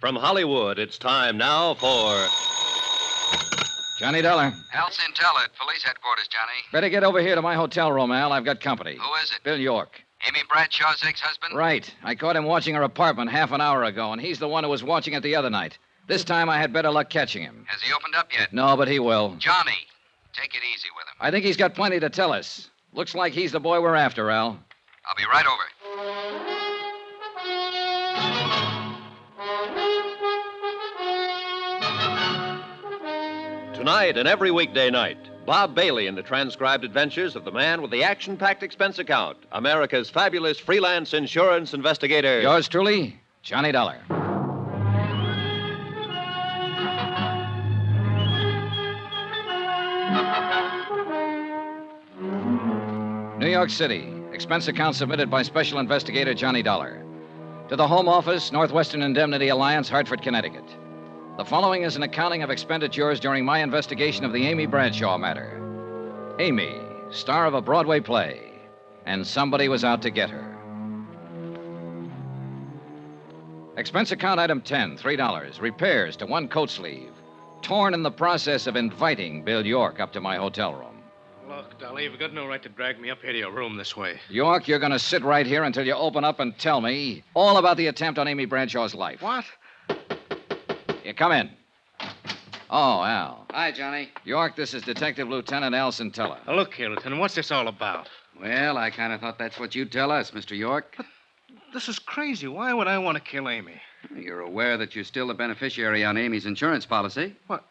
From Hollywood, it's time now for. Johnny Dollar. Al Centella at police headquarters, Johnny. Better get over here to my hotel room, Al. I've got company. Who is it? Bill York. Amy Bradshaw's ex-husband? Right. I caught him watching her apartment half an hour ago, and he's the one who was watching it the other night. This time I had better luck catching him. Has he opened up yet? No, but he will. Johnny, take it easy with him. I think he's got plenty to tell us. Looks like he's the boy we're after, Al. I'll be right over. Tonight and every weekday night, Bob Bailey in the transcribed adventures of the man with the action packed expense account, America's fabulous freelance insurance investigator. Yours truly, Johnny Dollar. New York City. Expense account submitted by Special Investigator Johnny Dollar. To the Home Office, Northwestern Indemnity Alliance, Hartford, Connecticut. The following is an accounting of expenditures during my investigation of the Amy Bradshaw matter. Amy, star of a Broadway play, and somebody was out to get her. Expense account item 10, $3. Repairs to one coat sleeve. Torn in the process of inviting Bill York up to my hotel room. Look, Dolly, you've got no right to drag me up here to your room this way. York, you're going to sit right here until you open up and tell me all about the attempt on Amy Bradshaw's life. What? You come in. Oh, Al. Hi, Johnny. York, this is Detective Lieutenant Al Centella. Now, look here, Lieutenant. What's this all about? Well, I kind of thought that's what you'd tell us, Mr. York. But This is crazy. Why would I want to kill Amy? You're aware that you're still the beneficiary on Amy's insurance policy. What?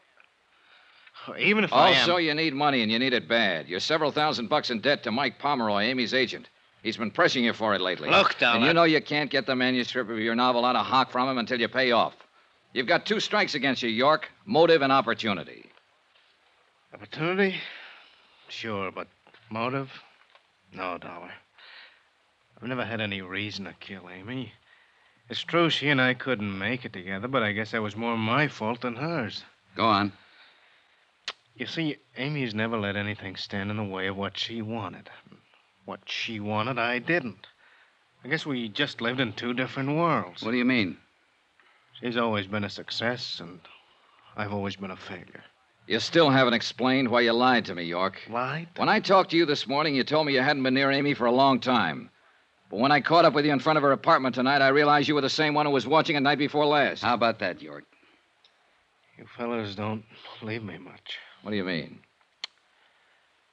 Even if I am. Also, you need money, and you need it bad. You're several thousand bucks in debt to Mike Pomeroy, Amy's agent. He's been pressing you for it lately. Look, Dollar. And you know you can't get the manuscript of your novel out of hock from him until you pay off. You've got two strikes against you, York motive and opportunity. Opportunity? Sure, but motive? No, Dollar. I've never had any reason to kill Amy. It's true she and I couldn't make it together, but I guess that was more my fault than hers. Go on. You see, Amy's never let anything stand in the way of what she wanted. What she wanted, I didn't. I guess we just lived in two different worlds. What do you mean? She's always been a success, and I've always been a failure. You still haven't explained why you lied to me, York. Lied? When I talked to you this morning, you told me you hadn't been near Amy for a long time. But when I caught up with you in front of her apartment tonight, I realized you were the same one who was watching it night before last. How about that, York? You fellas don't believe me much. What do you mean?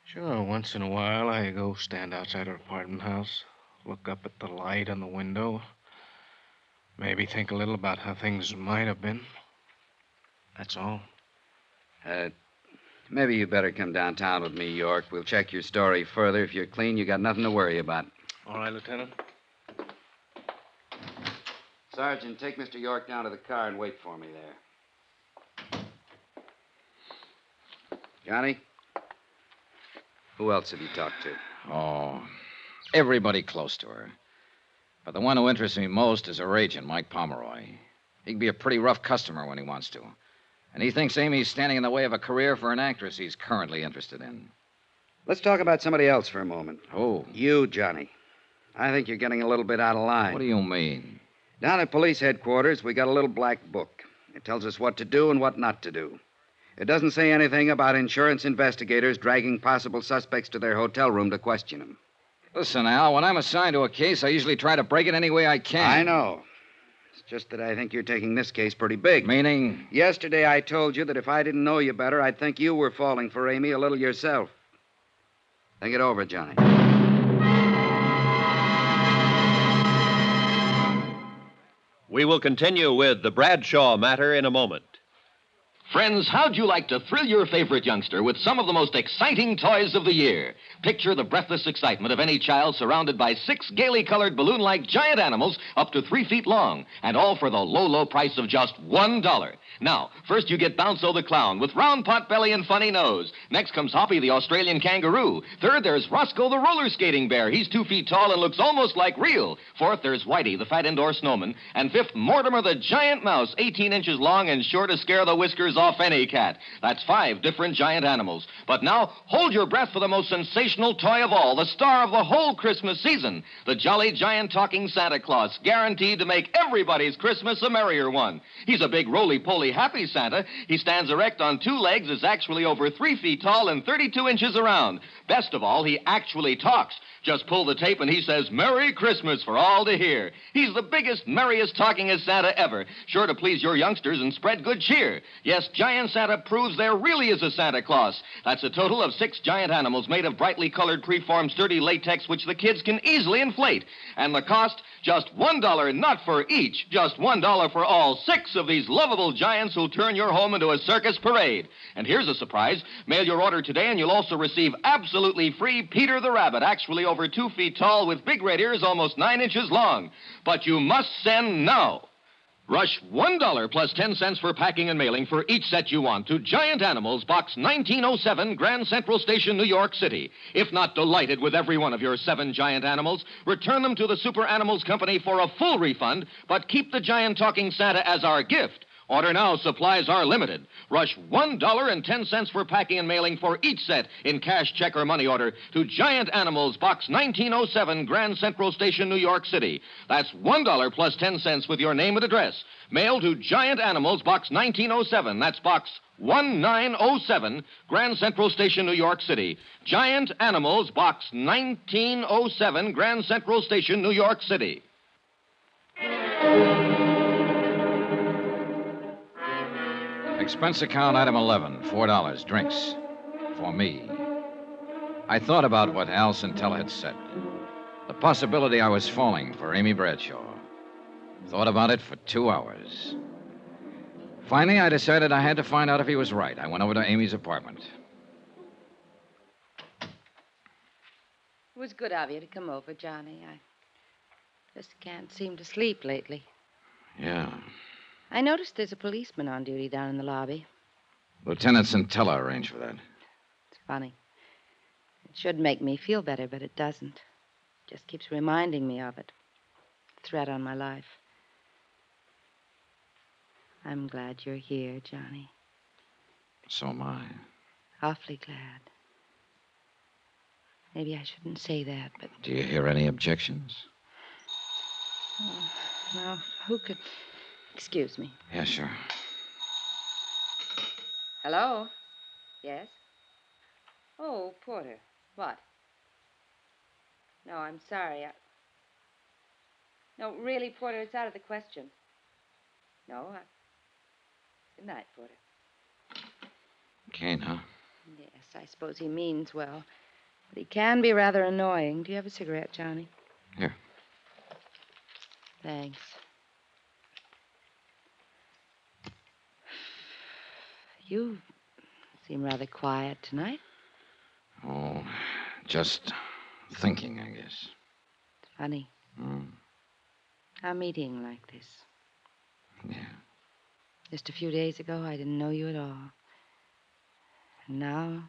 Sure, once in a while I go stand outside her apartment house, look up at the light on the window, maybe think a little about how things might have been. That's all. Uh, maybe you better come downtown with me, York. We'll check your story further. If you're clean, you got nothing to worry about. All right, Lieutenant. Sergeant, take Mr. York down to the car and wait for me there. Johnny? Who else have you talked to? Oh, everybody close to her. But the one who interests me most is her agent, Mike Pomeroy. He can be a pretty rough customer when he wants to. And he thinks Amy's standing in the way of a career for an actress he's currently interested in. Let's talk about somebody else for a moment. Oh, You, Johnny. I think you're getting a little bit out of line. what do you mean? Down at police headquarters, we got a little black book. It tells us what to do and what not to do. It doesn't say anything about insurance investigators dragging possible suspects to their hotel room to question them. Listen, Al, when I'm assigned to a case, I usually try to break it any way I can. I know. It's just that I think you're taking this case pretty big. Meaning? Yesterday, I told you that if I didn't know you better, I'd think you were falling for Amy a little yourself. Think it over, Johnny. We will continue with the Bradshaw matter in a moment. Friends, how'd you like to thrill your favorite youngster with some of the most exciting toys of the year? Picture the breathless excitement of any child surrounded by six gaily colored balloon like giant animals up to three feet long, and all for the low, low price of just one dollar. Now, first you get Bounco the clown with round pot belly and funny nose. Next comes Hoppy the Australian kangaroo. Third, there's Roscoe the roller skating bear. He's two feet tall and looks almost like real. Fourth, there's Whitey the fat indoor snowman. And fifth, Mortimer the giant mouse, 18 inches long and sure to scare the whiskers inches off any cat. That's five different giant animals. But now, hold your breath for the most sensational toy of all, the star of the whole Christmas season, the jolly giant talking Santa Claus, guaranteed to make everybody's Christmas a merrier one. He's a big roly-poly happy Santa. He stands erect on two legs, is actually over three feet tall and 32 inches around. Best of all, he actually talks. Just pull the tape and he says, Merry Christmas for all to hear. He's the biggest, merriest, talkingest Santa ever. Sure to please your youngsters and spread good cheer. Yes, Giant Santa proves there really is a Santa Claus. That's a total of six giant animals made of brightly colored, preformed, sturdy latex, which the kids can easily inflate. And the cost, just one dollar, not for each, just one dollar for all six of these lovable giants who'll turn your home into a circus parade. And here's a surprise. Mail your order today and you'll also receive absolutely free Peter the Rabbit, actually over two feet tall with big red ears almost nine inches long. But you must send now. Rush $1 plus 10 cents for packing and mailing for each set you want to Giant Animals, Box 1907, Grand Central Station, New York City. If not delighted with every one of your seven giant animals, return them to the Super Animals Company for a full refund, but keep the giant talking Santa as our gift. Order now, supplies are limited. Rush $1.10 for packing and mailing for each set in cash, check, or money order to Giant Animals, Box 1907, Grand Central Station, New York City. That's $1 plus 10 cents with your name and address. Mail to Giant Animals, Box 1907. That's Box 1907, Grand Central Station, New York City. Giant Animals, Box 1907, Grand Central Station, New York City. Expense account item 11, $4, drinks. For me. I thought about what Al Centella had said. The possibility I was falling for Amy Bradshaw. Thought about it for two hours. Finally, I decided I had to find out if he was right. I went over to Amy's apartment. It was good of you to come over, Johnny. I just can't seem to sleep lately. Yeah. I noticed there's a policeman on duty down in the lobby. Lieutenant Centella arranged for that. It's funny. It should make me feel better, but it doesn't. It Just keeps reminding me of it. Threat on my life. I'm glad you're here, Johnny. So am I. Awfully glad. Maybe I shouldn't say that, but Do you hear any objections? Oh, well, who could. Excuse me. Yeah, sure. Hello? Yes? Oh, Porter. What? No, I'm sorry. I... No, really, Porter, it's out of the question. No, I... Good night, Porter. Kane, huh? Yes, I suppose he means well. But he can be rather annoying. Do you have a cigarette, Johnny? Here. Thanks. You seem rather quiet tonight. Oh, just thinking, I guess. It's funny. Hmm. A meeting like this. Yeah. Just a few days ago, I didn't know you at all. And now,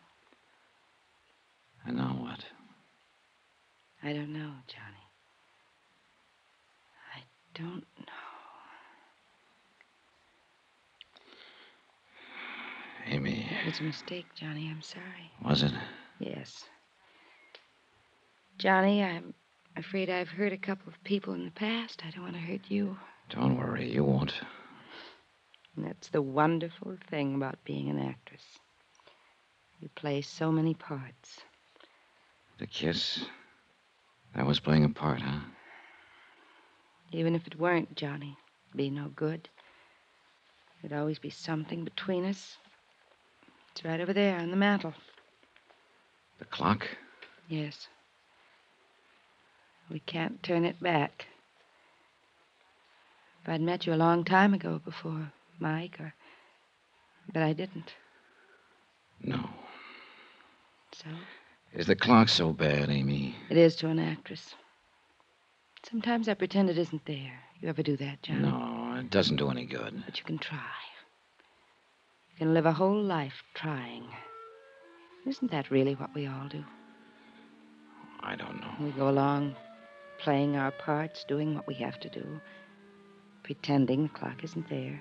And now what? I don't know, Johnny. I don't know. Amy, It was a mistake, Johnny. I'm sorry. was it? Yes. Johnny, I'm afraid I've hurt a couple of people in the past. I don't want to hurt you. Don't worry, you won't. And that's the wonderful thing about being an actress. You play so many parts. The kiss. That was playing a part, huh? Even if it weren't, Johnny, it'd be no good. There'd always be something between us. It's right over there on the mantel. The clock? Yes. We can't turn it back. If I'd met you a long time ago before Mike, or. But I didn't. No. So? Is the clock so bad, Amy? It is to an actress. Sometimes I pretend it isn't there. You ever do that, John? No, it doesn't do any good. But you can try. Can live a whole life trying. Isn't that really what we all do? I don't know. We go along playing our parts, doing what we have to do, pretending the clock isn't there.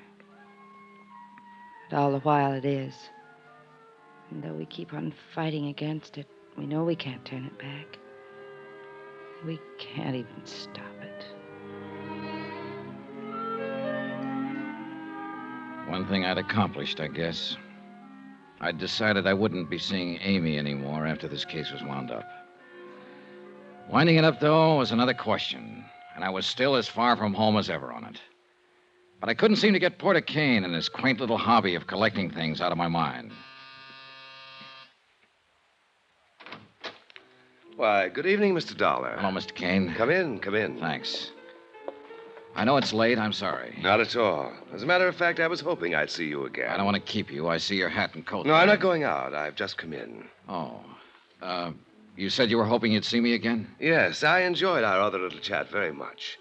But all the while it is. And though we keep on fighting against it, we know we can't turn it back. We can't even stop it. One thing I'd accomplished, I guess. I'd decided I wouldn't be seeing Amy anymore after this case was wound up. Winding it up, though, was another question, and I was still as far from home as ever on it. But I couldn't seem to get Porter Kane and his quaint little hobby of collecting things out of my mind. Why, good evening, Mr. Dollar. Hello, Mr. Kane. Come in, come in. Thanks. I know it's late. I'm sorry. Not at all. As a matter of fact, I was hoping I'd see you again. I don't want to keep you. I see your hat and coat. No, I'm not going out. I've just come in. Oh. Uh, you said you were hoping you'd see me again? Yes, I enjoyed our other little chat very much.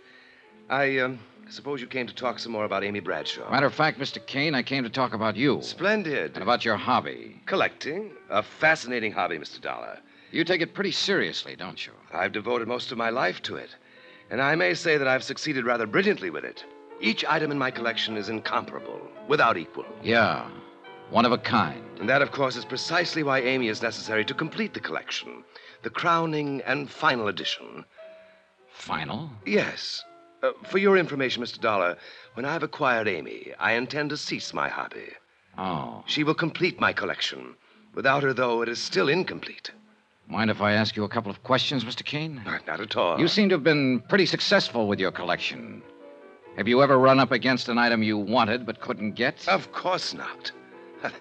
I um, suppose you came to talk some more about Amy Bradshaw. Matter of fact, Mr. Kane, I came to talk about you. Splendid. And about your hobby. Collecting. A fascinating hobby, Mr. Dollar. You take it pretty seriously, don't you? I've devoted most of my life to it. And I may say that I've succeeded rather brilliantly with it. Each item in my collection is incomparable, without equal. Yeah. One of a kind. And that, of course, is precisely why Amy is necessary to complete the collection. The crowning and final edition. Final? Yes. Uh, for your information, Mr. Dollar, when I've acquired Amy, I intend to cease my hobby. Oh. She will complete my collection. Without her, though, it is still incomplete. Mind if I ask you a couple of questions, Mr. Kane? Not at all. You seem to have been pretty successful with your collection. Have you ever run up against an item you wanted but couldn't get? Of course not.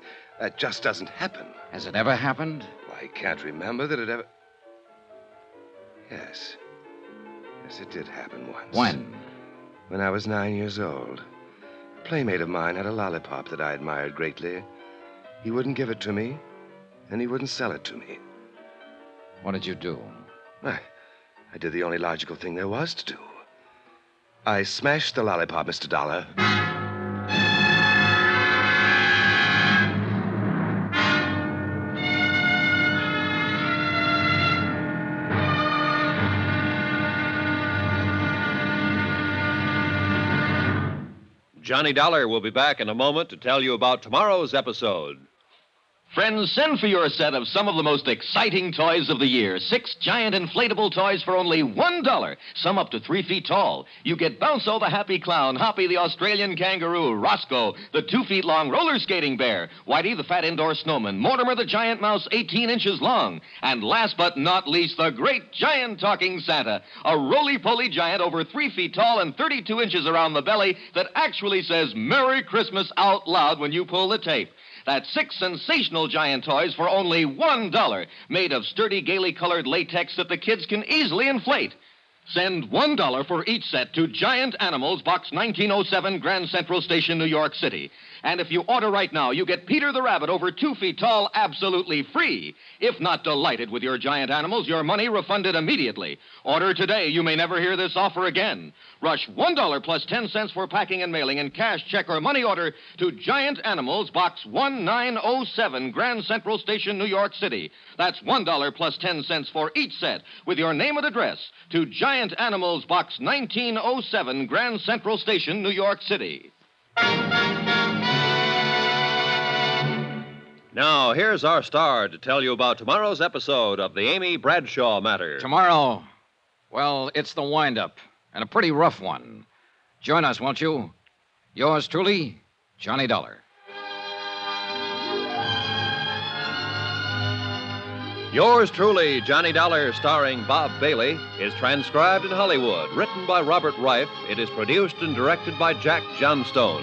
That just doesn't happen. Has it ever happened? I can't remember that it ever. Yes. Yes, it did happen once. When? When I was nine years old. A playmate of mine had a lollipop that I admired greatly. He wouldn't give it to me, and he wouldn't sell it to me. What did you do? I, I did the only logical thing there was to do. I smashed the lollipop, Mr. Dollar. Johnny Dollar will be back in a moment to tell you about tomorrow's episode. Friends, send for your set of some of the most exciting toys of the year. Six giant inflatable toys for only $1, some up to three feet tall. You get Bounso the Happy Clown, Hoppy the Australian Kangaroo, Roscoe the two feet long roller skating bear, Whitey the fat indoor snowman, Mortimer the giant mouse 18 inches long, and last but not least, the great giant talking Santa, a roly poly giant over three feet tall and 32 inches around the belly that actually says Merry Christmas out loud when you pull the tape. That's six sensational giant toys for only $1, made of sturdy, gaily colored latex that the kids can easily inflate. Send $1 for each set to Giant Animals, Box 1907, Grand Central Station, New York City. And if you order right now, you get Peter the Rabbit over two feet tall absolutely free. If not delighted with your giant animals, your money refunded immediately. Order today. You may never hear this offer again. Rush $1 plus 10 cents for packing and mailing in cash, check, or money order to Giant Animals, Box 1907, Grand Central Station, New York City. That's $1 plus 10 cents for each set with your name and address to Giant Animals, Box 1907, Grand Central Station, New York City. Now, here's our star to tell you about tomorrow's episode of the Amy Bradshaw matter. Tomorrow, well, it's the windup, and a pretty rough one. Join us, won't you? Yours truly, Johnny Dollar. Yours truly, Johnny Dollar, starring Bob Bailey, is transcribed in Hollywood. Written by Robert Ryf, it is produced and directed by Jack Johnstone.